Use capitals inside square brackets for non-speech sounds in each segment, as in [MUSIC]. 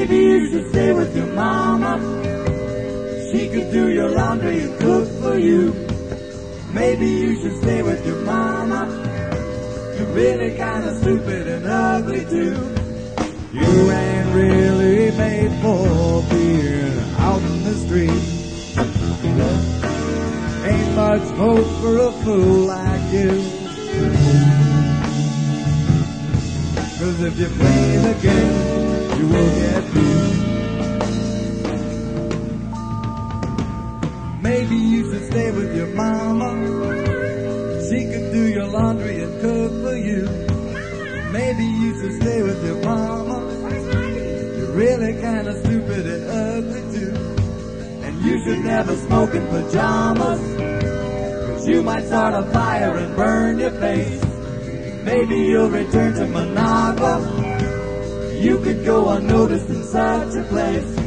Maybe you should stay with your mama. She could do your laundry and cook for you. Maybe you should stay with your mama. You're really kinda stupid and ugly too. You ain't really made for being out in the street. Ain't much hope for a fool like you. Cause if you play the game, stay with your mama. She could do your laundry and cook for you. Maybe you should stay with your mama. You're really kinda stupid and ugly too. And you should never smoke in pajamas. Cause you might start a fire and burn your face. Maybe you'll return to Managua. You could go unnoticed in such a place.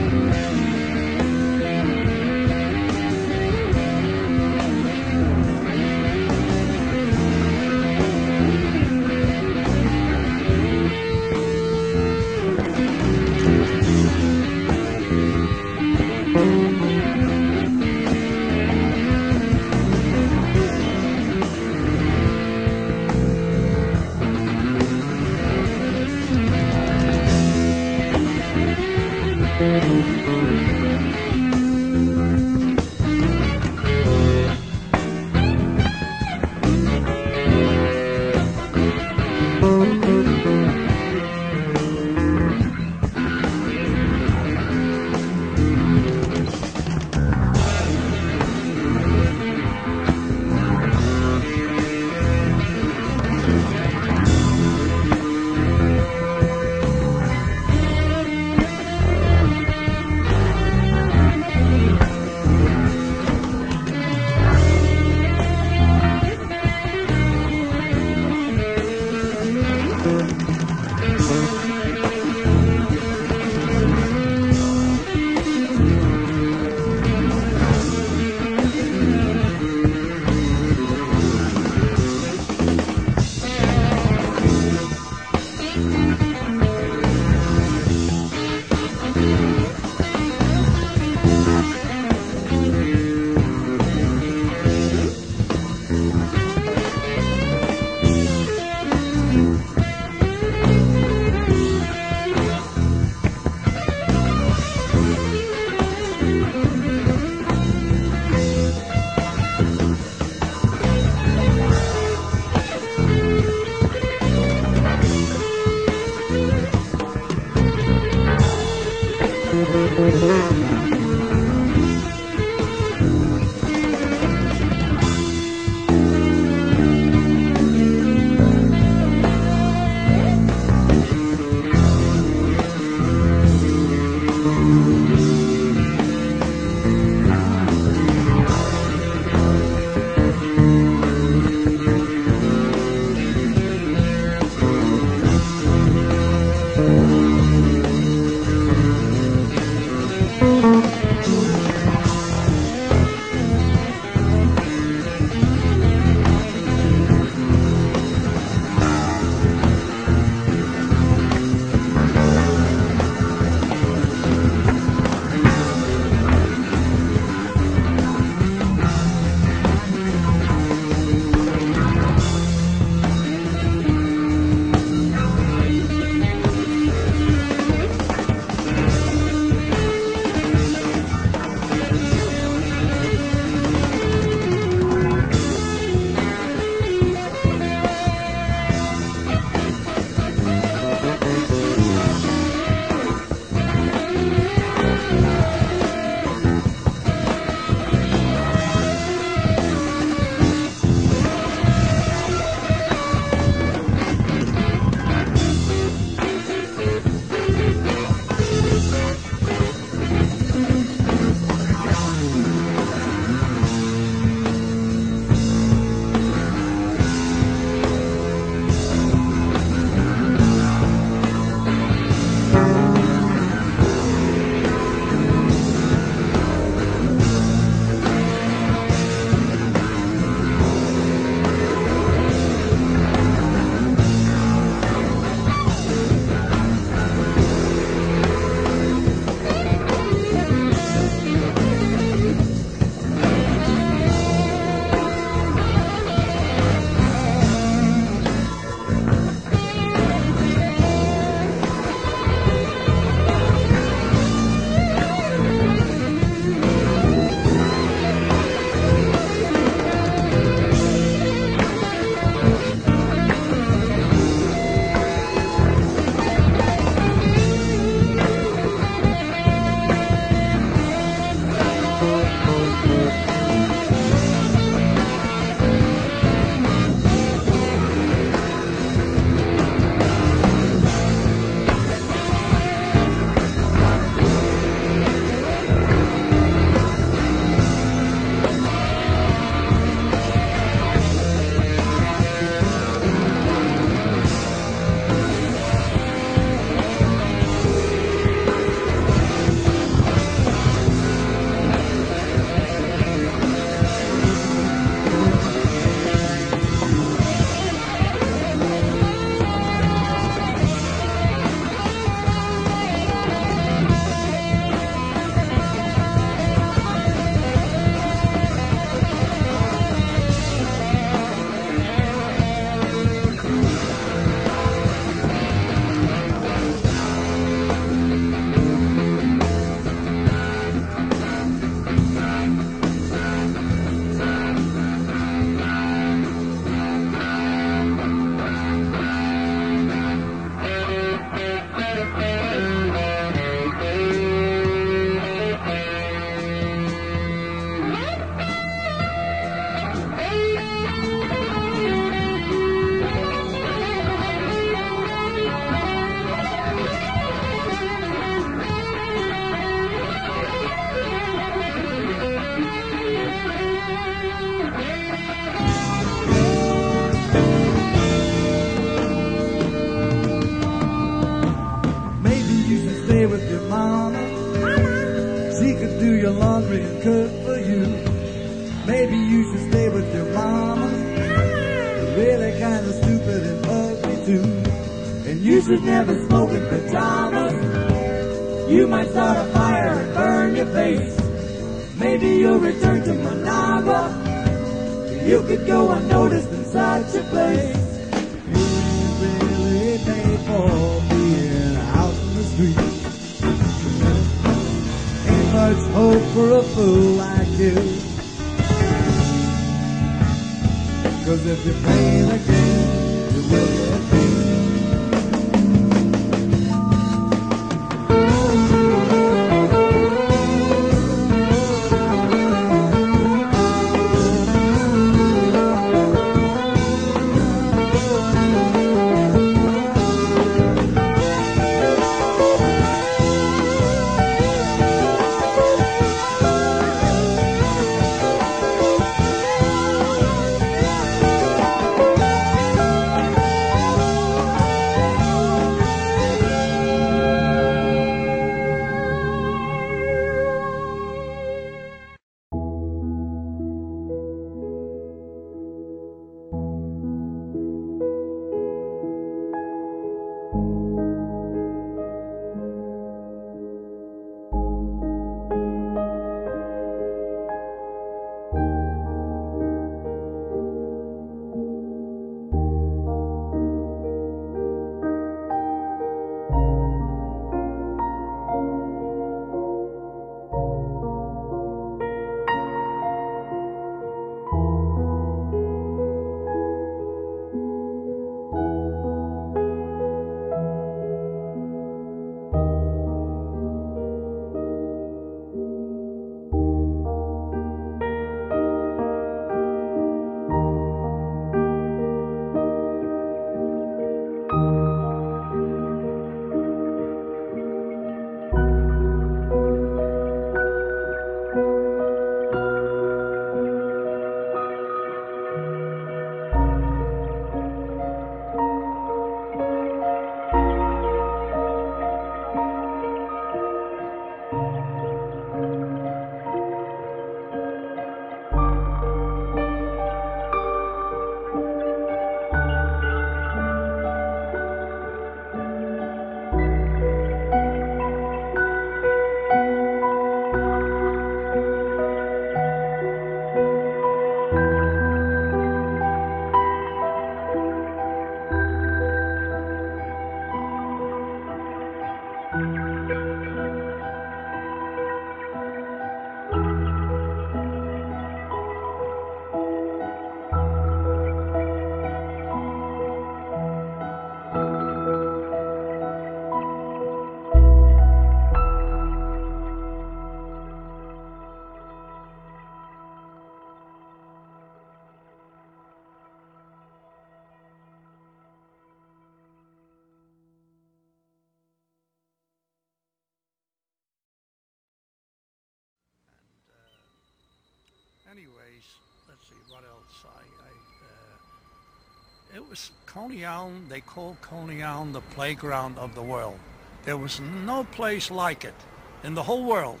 What else I, I uh, it was Coney Island. They called Coney Island the playground of the world. There was no place like it in the whole world,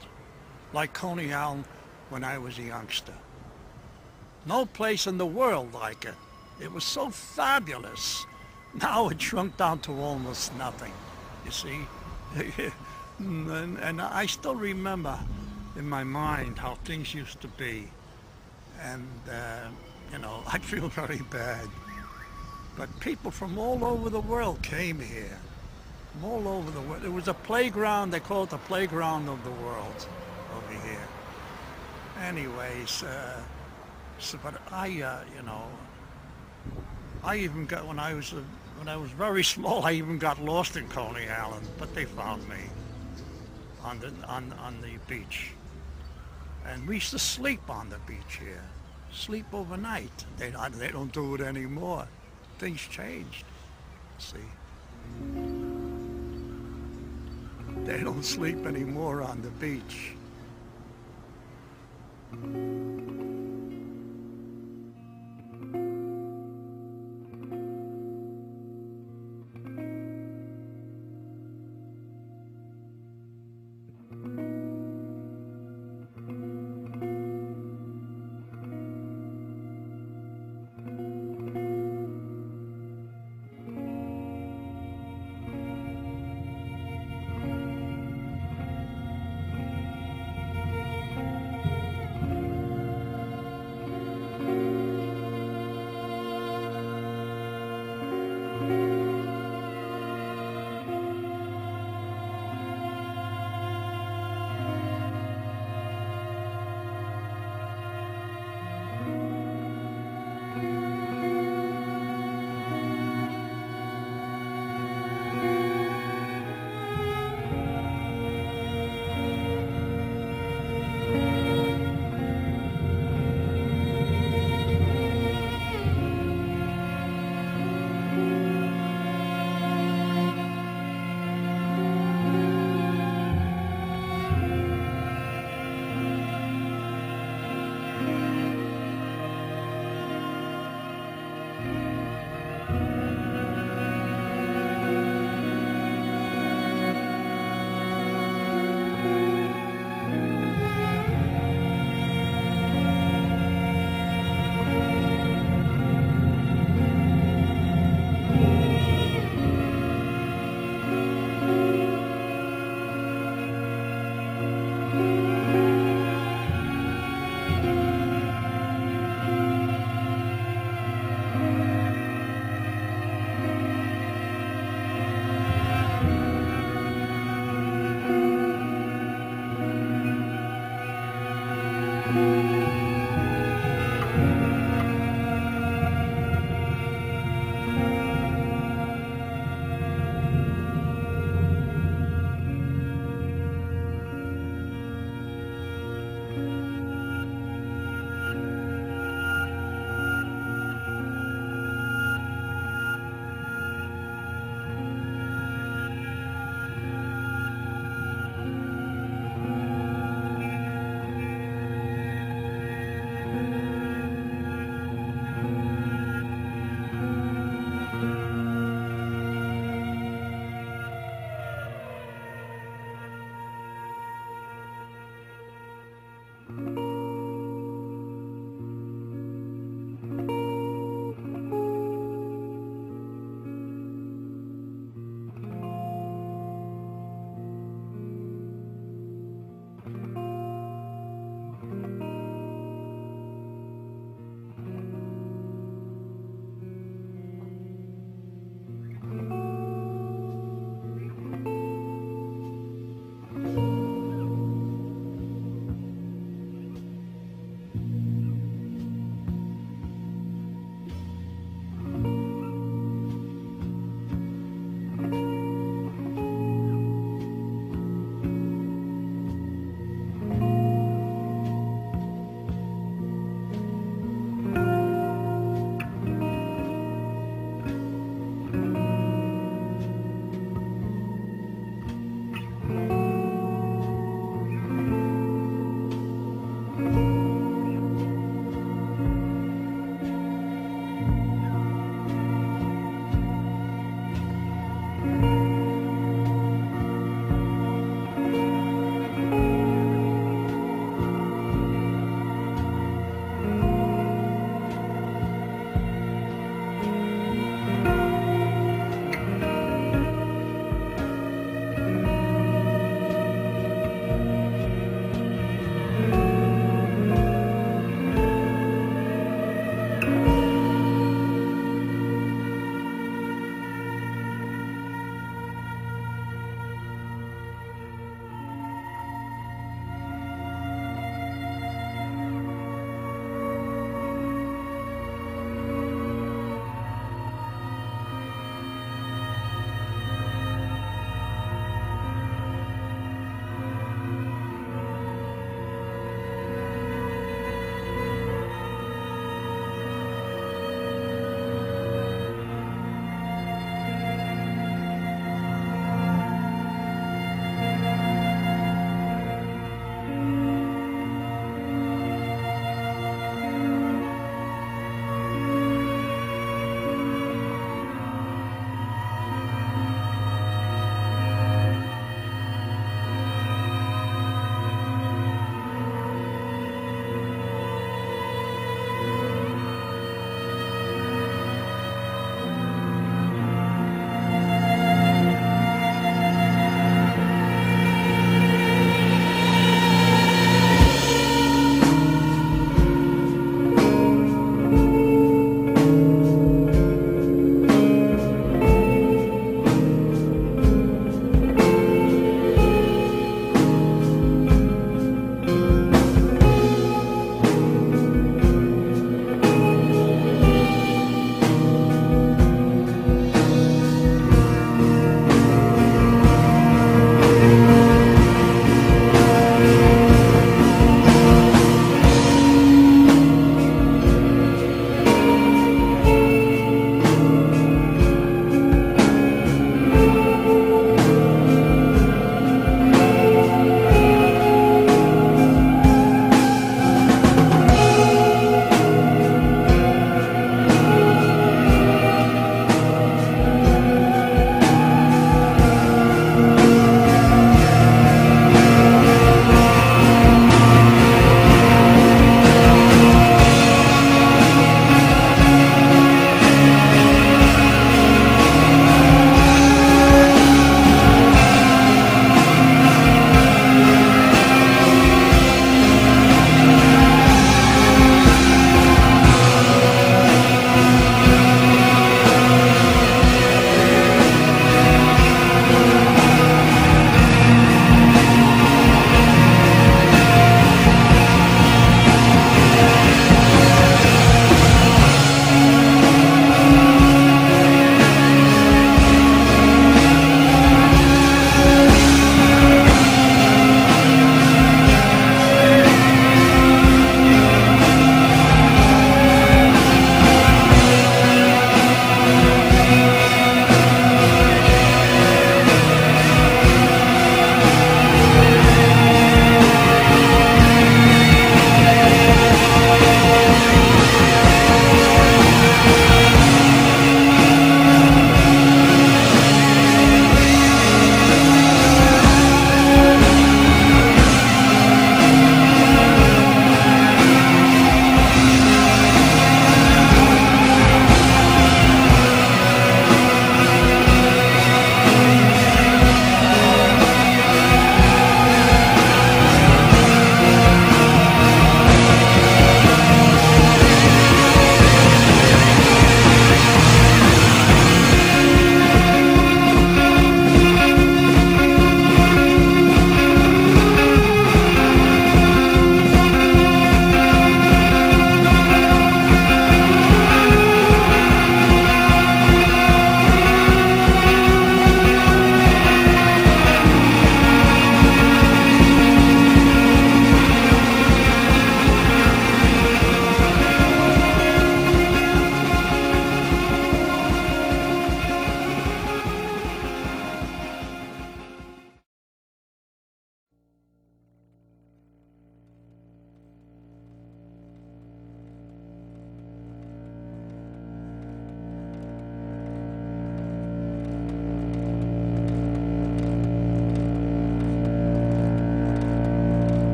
like Coney Island when I was a youngster. No place in the world like it. It was so fabulous. [LAUGHS] Now it shrunk down to almost nothing. You see, [LAUGHS] and, and I still remember in my mind how things used to be and uh, you know [LAUGHS] I feel very bad. But people from all over the world came here, from all over the world. It was a playground. They call it the playground of the world over here. Anyways, uh, so, but I, uh, you know, I even got when I was uh, when I was very [LAUGHS] small. I even got lost in Coney Island, but they found me on the on on the beach and we used to sleep on the beach here, sleep overnight. They don't, they don't do it anymore. Things changed. See, they don't sleep anymore on the beach.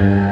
Mm-hmm.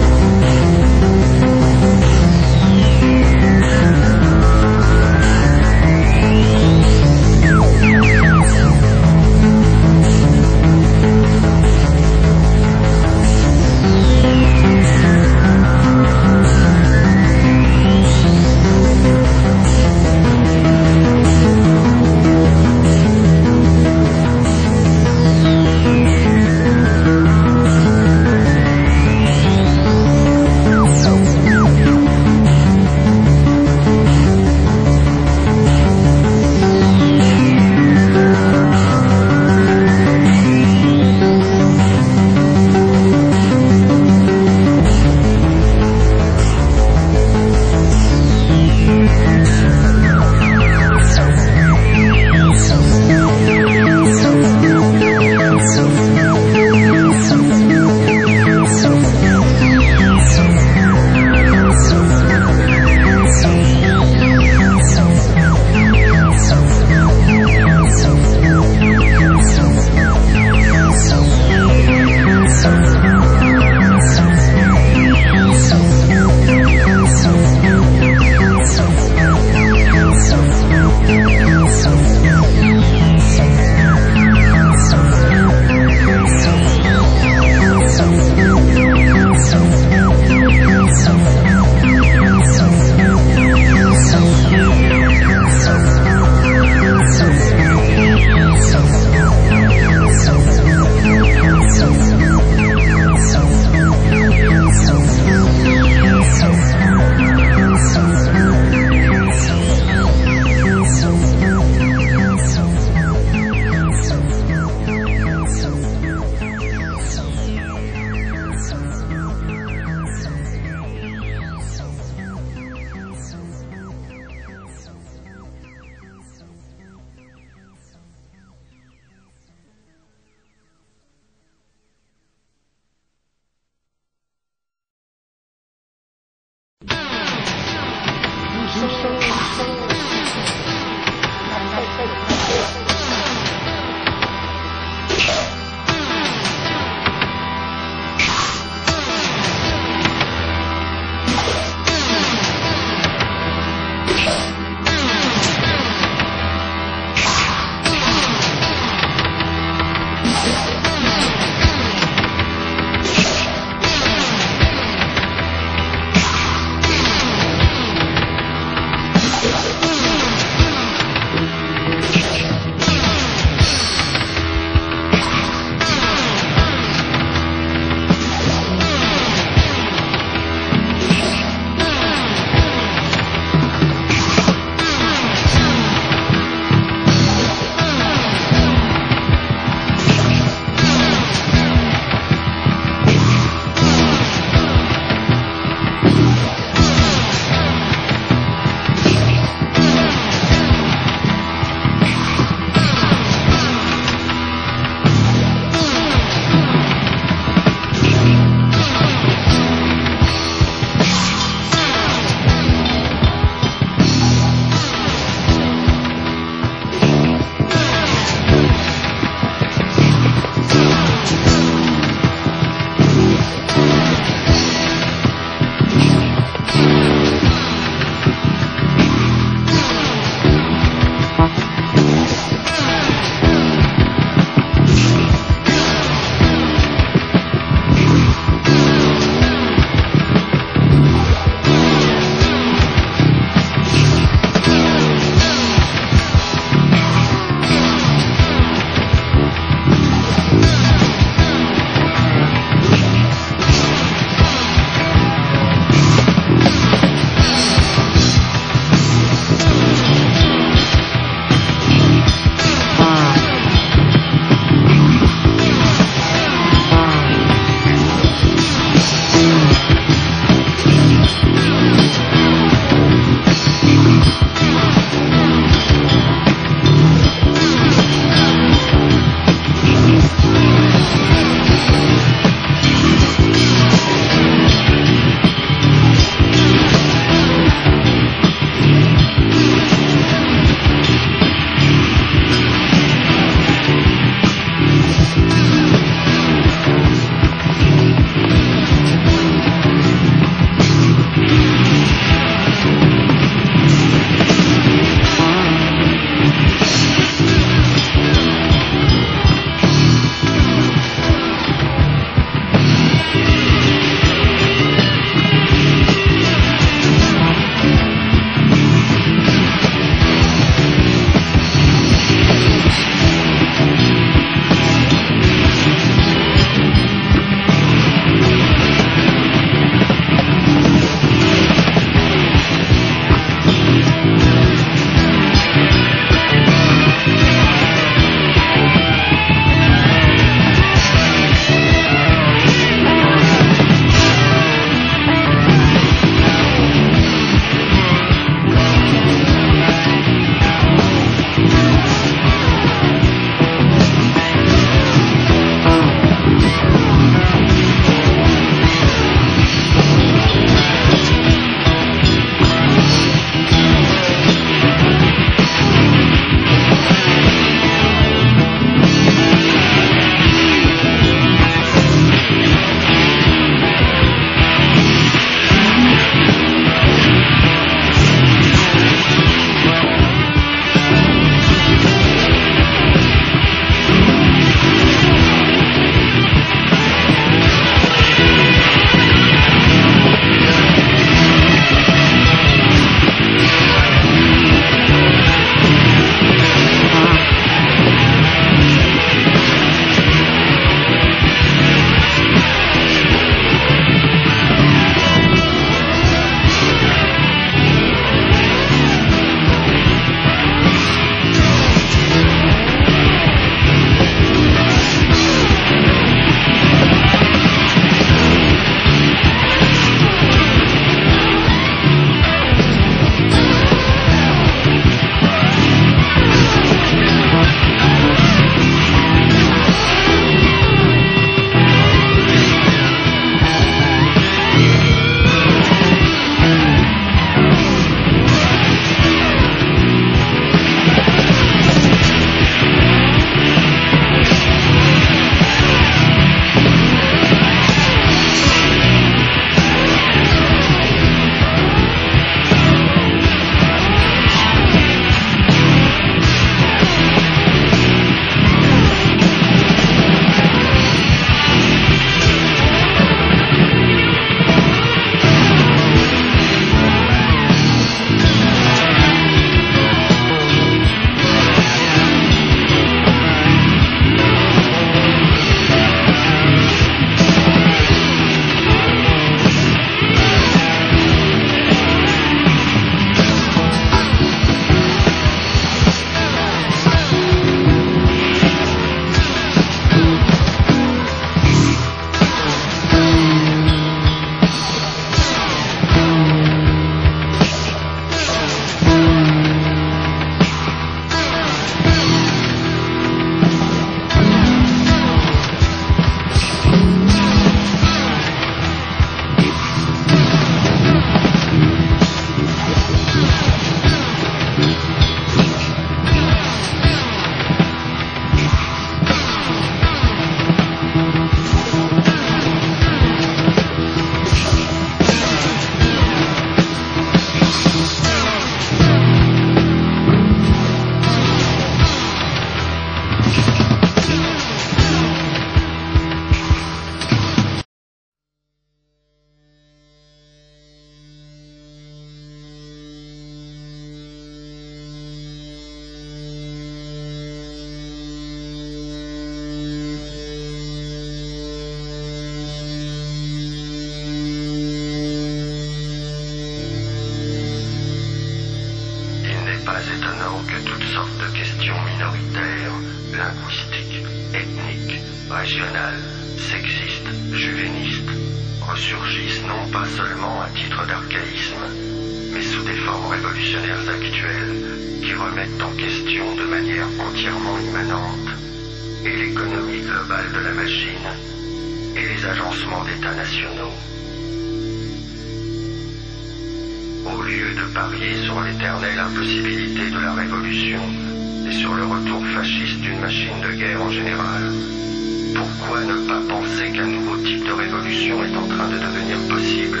est en train de devenir possible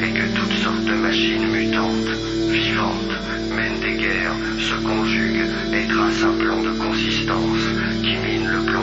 et que toutes sortes de machines mutantes, vivantes, mènent des guerres, se conjuguent et tracent un plan de consistance qui mine le plan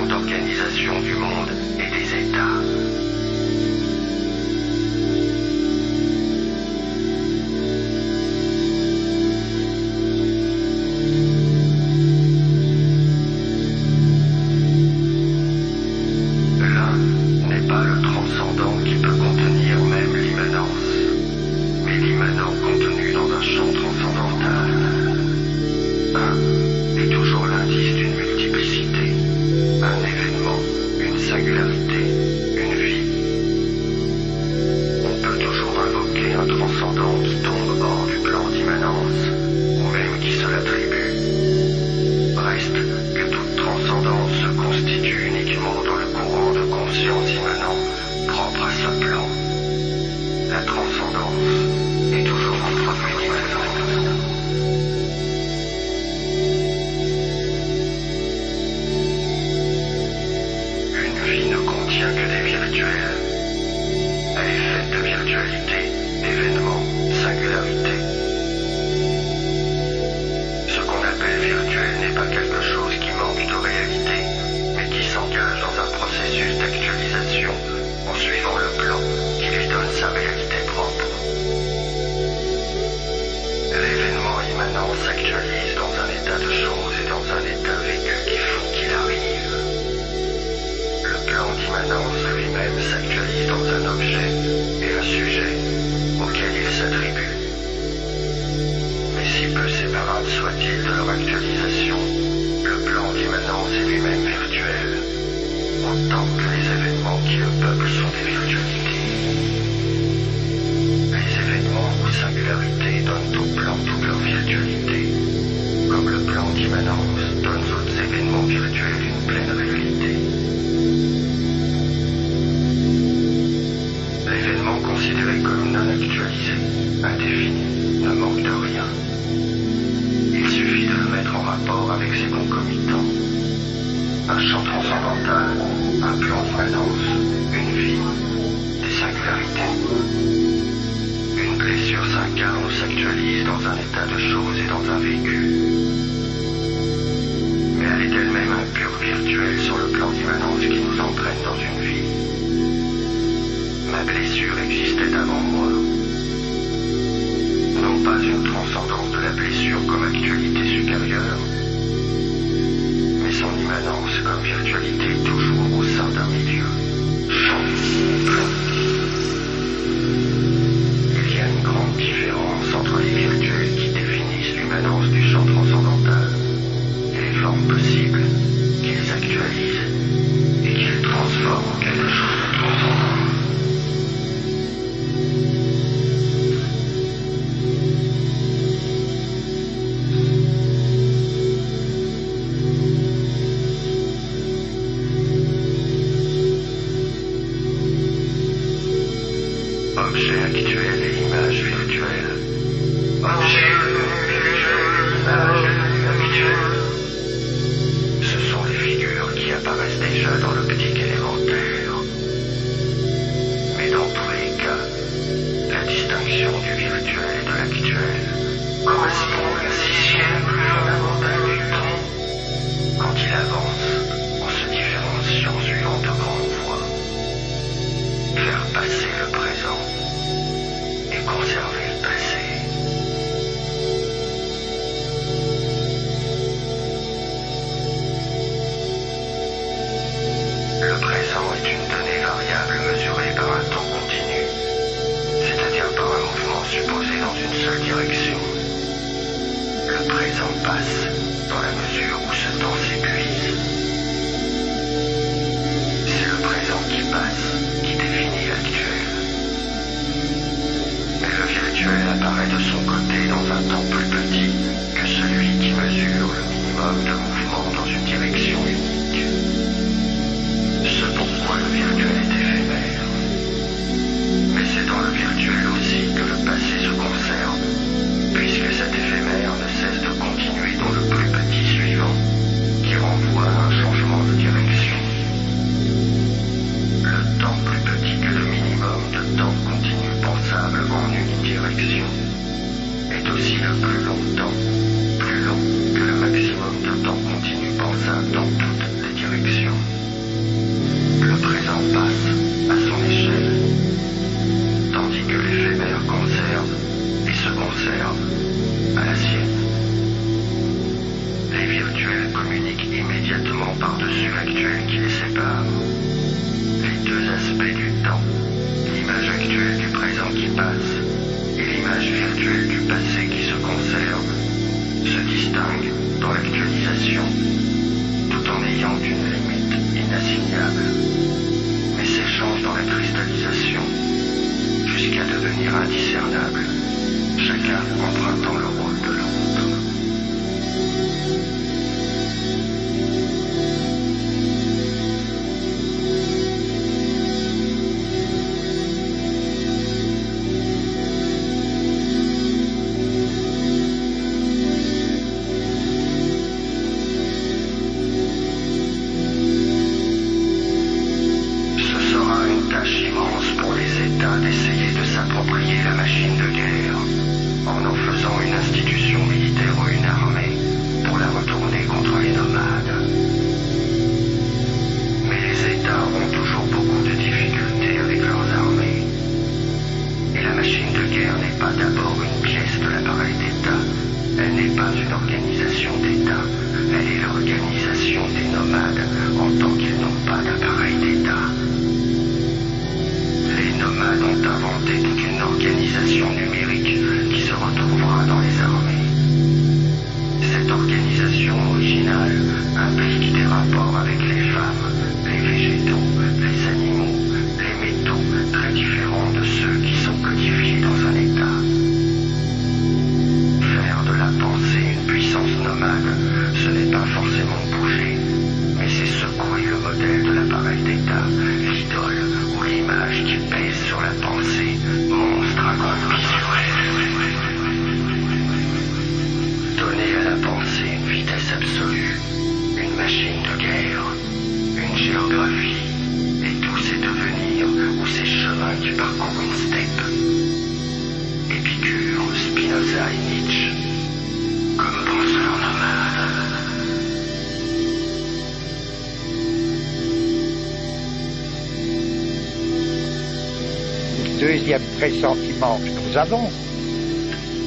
deuxième pressentiment que nous avons,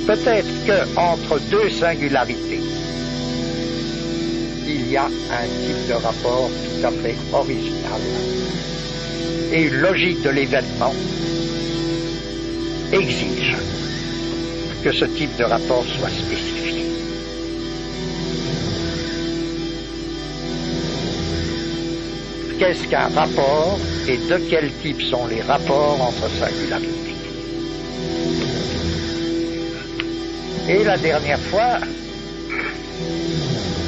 peut-être qu'entre deux singularités, il y a un type de rapport tout à fait original et une logique de l'événement exige que ce type de rapport soit spécifié. Qu'est-ce qu'un rapport? et de quel type sont les rapports entre singularités. Et la dernière fois,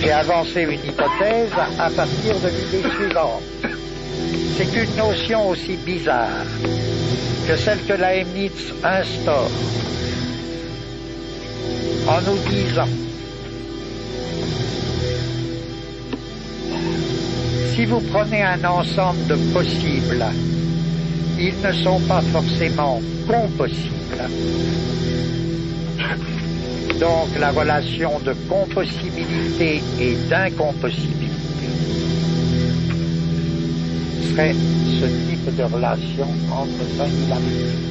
j'ai avancé une hypothèse à partir de l'idée suivante. C'est qu'une notion aussi bizarre que celle que Leibniz instaure en nous disant si vous prenez un ensemble de possibles, ils ne sont pas forcément compossibles. Donc la relation de compossibilité et d'incompossibilité serait ce type de relation entre ça et la.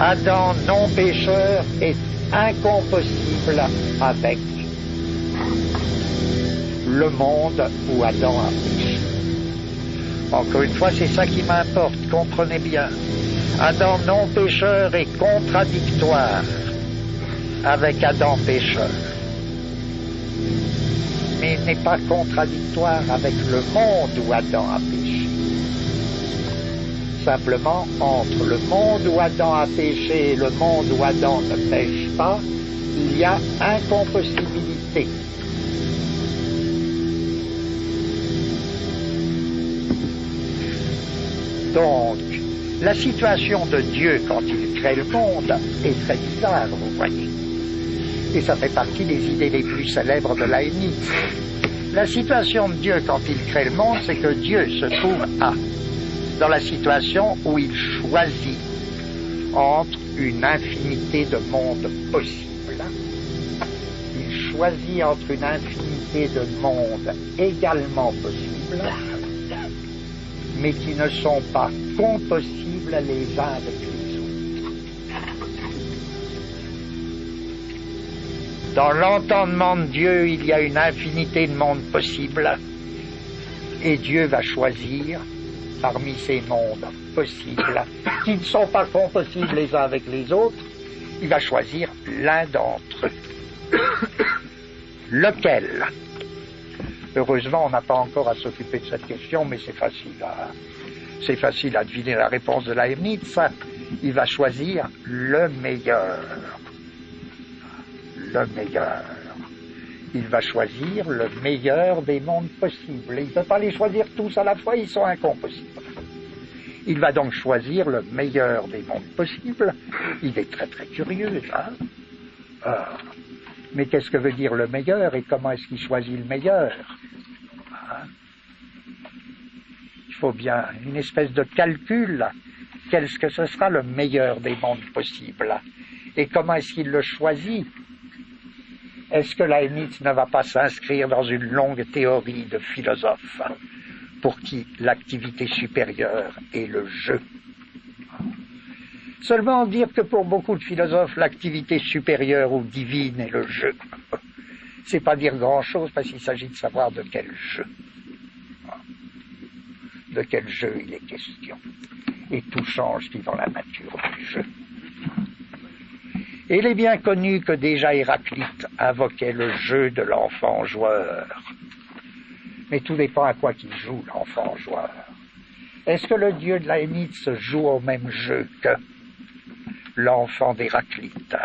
Adam non pécheur est incompossible avec le monde où Adam a péché. Encore une fois, c'est ça qui m'importe, comprenez bien. Adam non pécheur est contradictoire avec Adam pécheur. Mais il n'est pas contradictoire avec le monde où Adam a péché. Simplement, entre le monde où Adam a péché et le monde où Adam ne pêche pas, il y a incompossibilité. Donc, la situation de Dieu quand il crée le monde est très bizarre, vous voyez. Et ça fait partie des idées les plus célèbres de Leibniz. La situation de Dieu quand il crée le monde, c'est que Dieu se trouve à, dans la situation où il choisit entre une infinité de mondes possibles. Il choisit entre une infinité de mondes également possibles mais qui ne sont pas compossibles les uns avec les autres. Dans l'entendement de Dieu, il y a une infinité de mondes possibles, et Dieu va choisir parmi ces mondes possibles, qui ne sont pas compossibles les uns avec les autres, il va choisir l'un d'entre eux. Lequel? Heureusement, on n'a pas encore à s'occuper de cette question, mais c'est facile à, c'est facile à deviner la réponse de Leibniz. Il va choisir le meilleur. Le meilleur. Il va choisir le meilleur des mondes possibles. Il ne peut pas les choisir tous à la fois, ils sont incompossibles. Il va donc choisir le meilleur des mondes possibles. Il est très très curieux, hein ah. Mais qu'est-ce que veut dire le meilleur et comment est-ce qu'il choisit le meilleur? Il faut bien une espèce de calcul. Qu'est-ce que ce sera le meilleur des mondes possibles? Et comment est-ce qu'il le choisit? Est-ce que Leibniz ne va pas s'inscrire dans une longue théorie de philosophes pour qui l'activité supérieure est le jeu? Seulement dire que pour beaucoup de philosophes, l'activité supérieure ou divine est le jeu. C'est pas dire grand chose parce qu'il s'agit de savoir de quel jeu. De quel jeu il est question. Et tout change suivant la nature du jeu. Il est bien connu que déjà Héraclite invoquait le jeu de l'enfant joueur. Mais tout dépend à quoi qu'il joue, l'enfant joueur. Est-ce que le dieu de la se joue au même jeu que l'enfant d'Héraclite?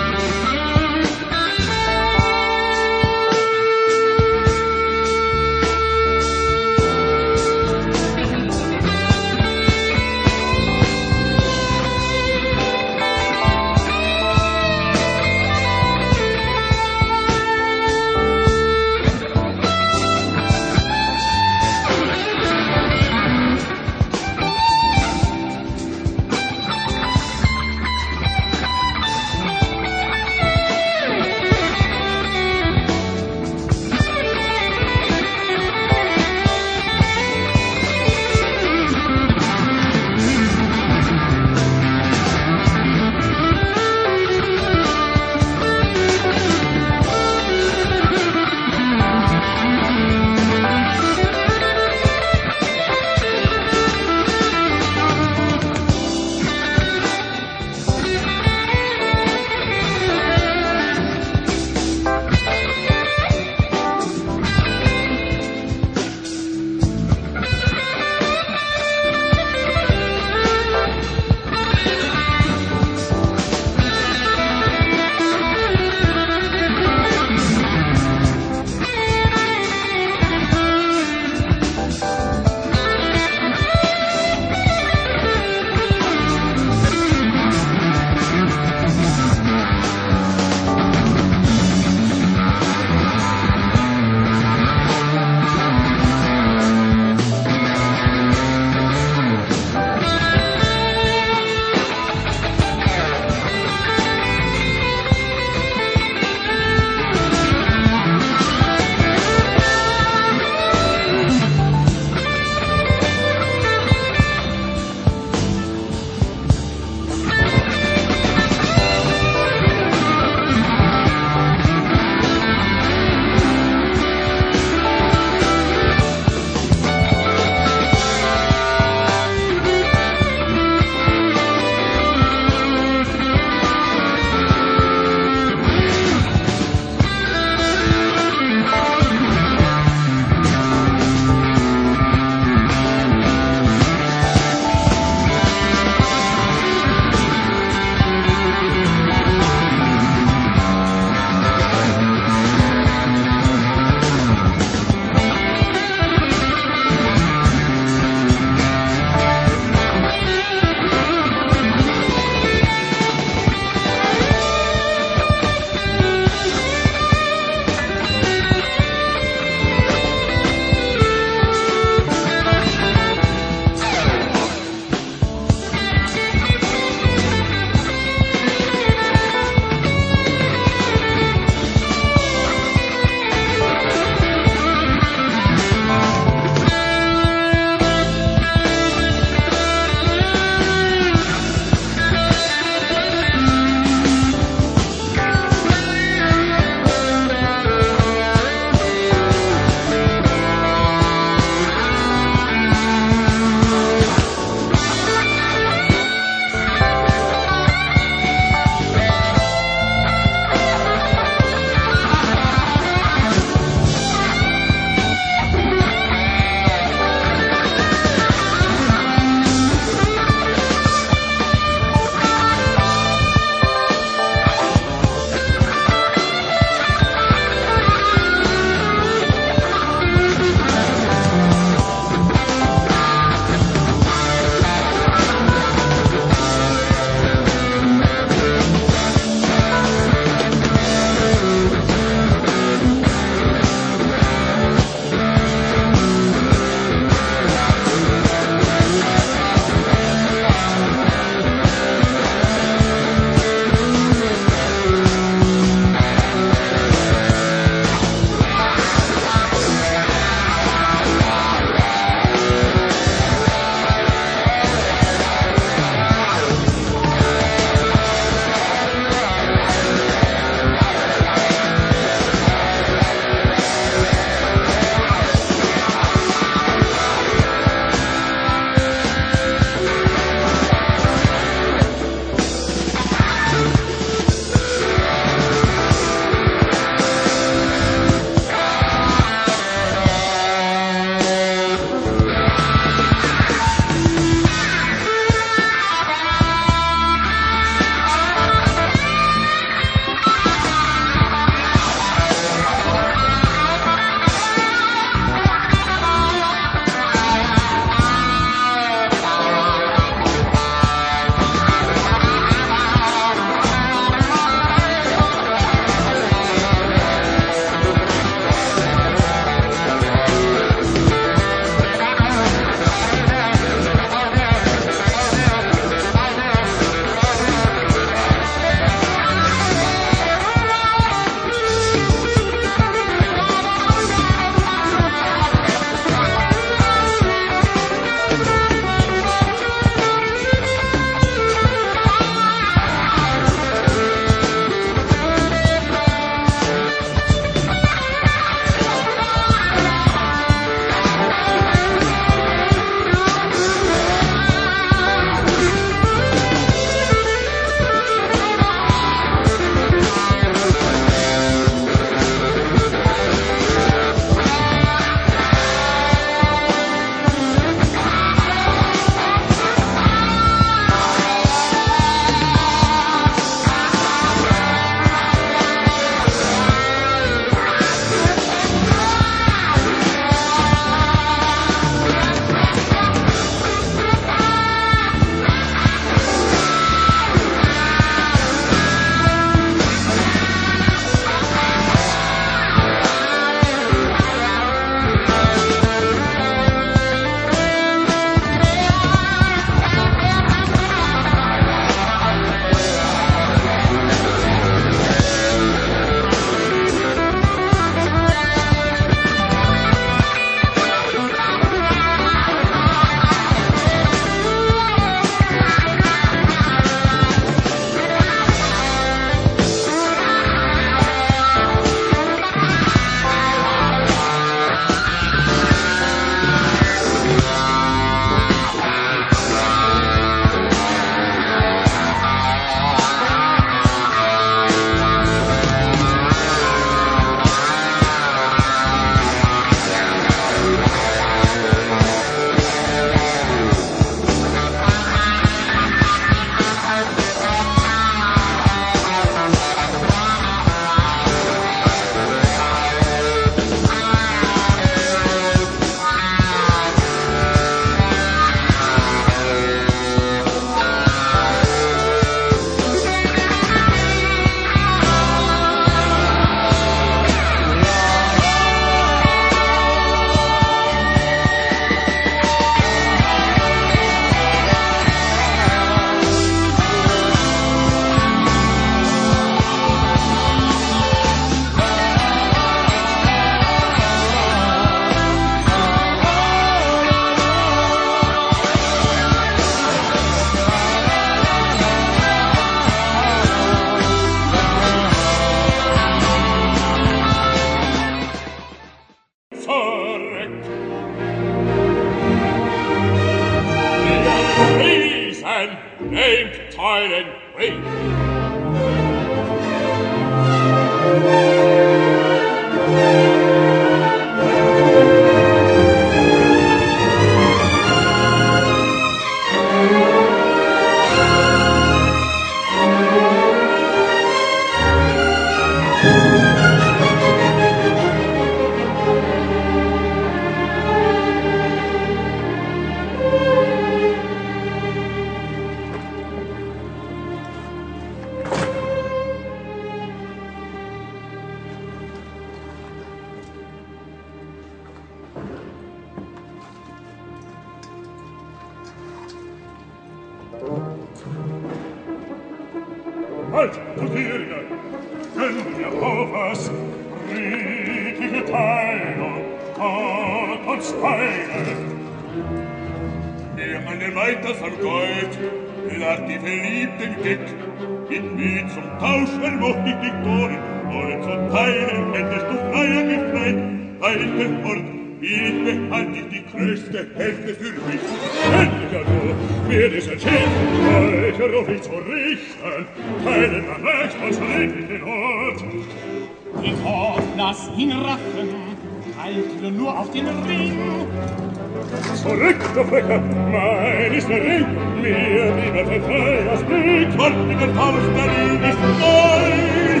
gewaltiger Faust darin ist mein.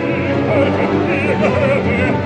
Ich höre, ich höre.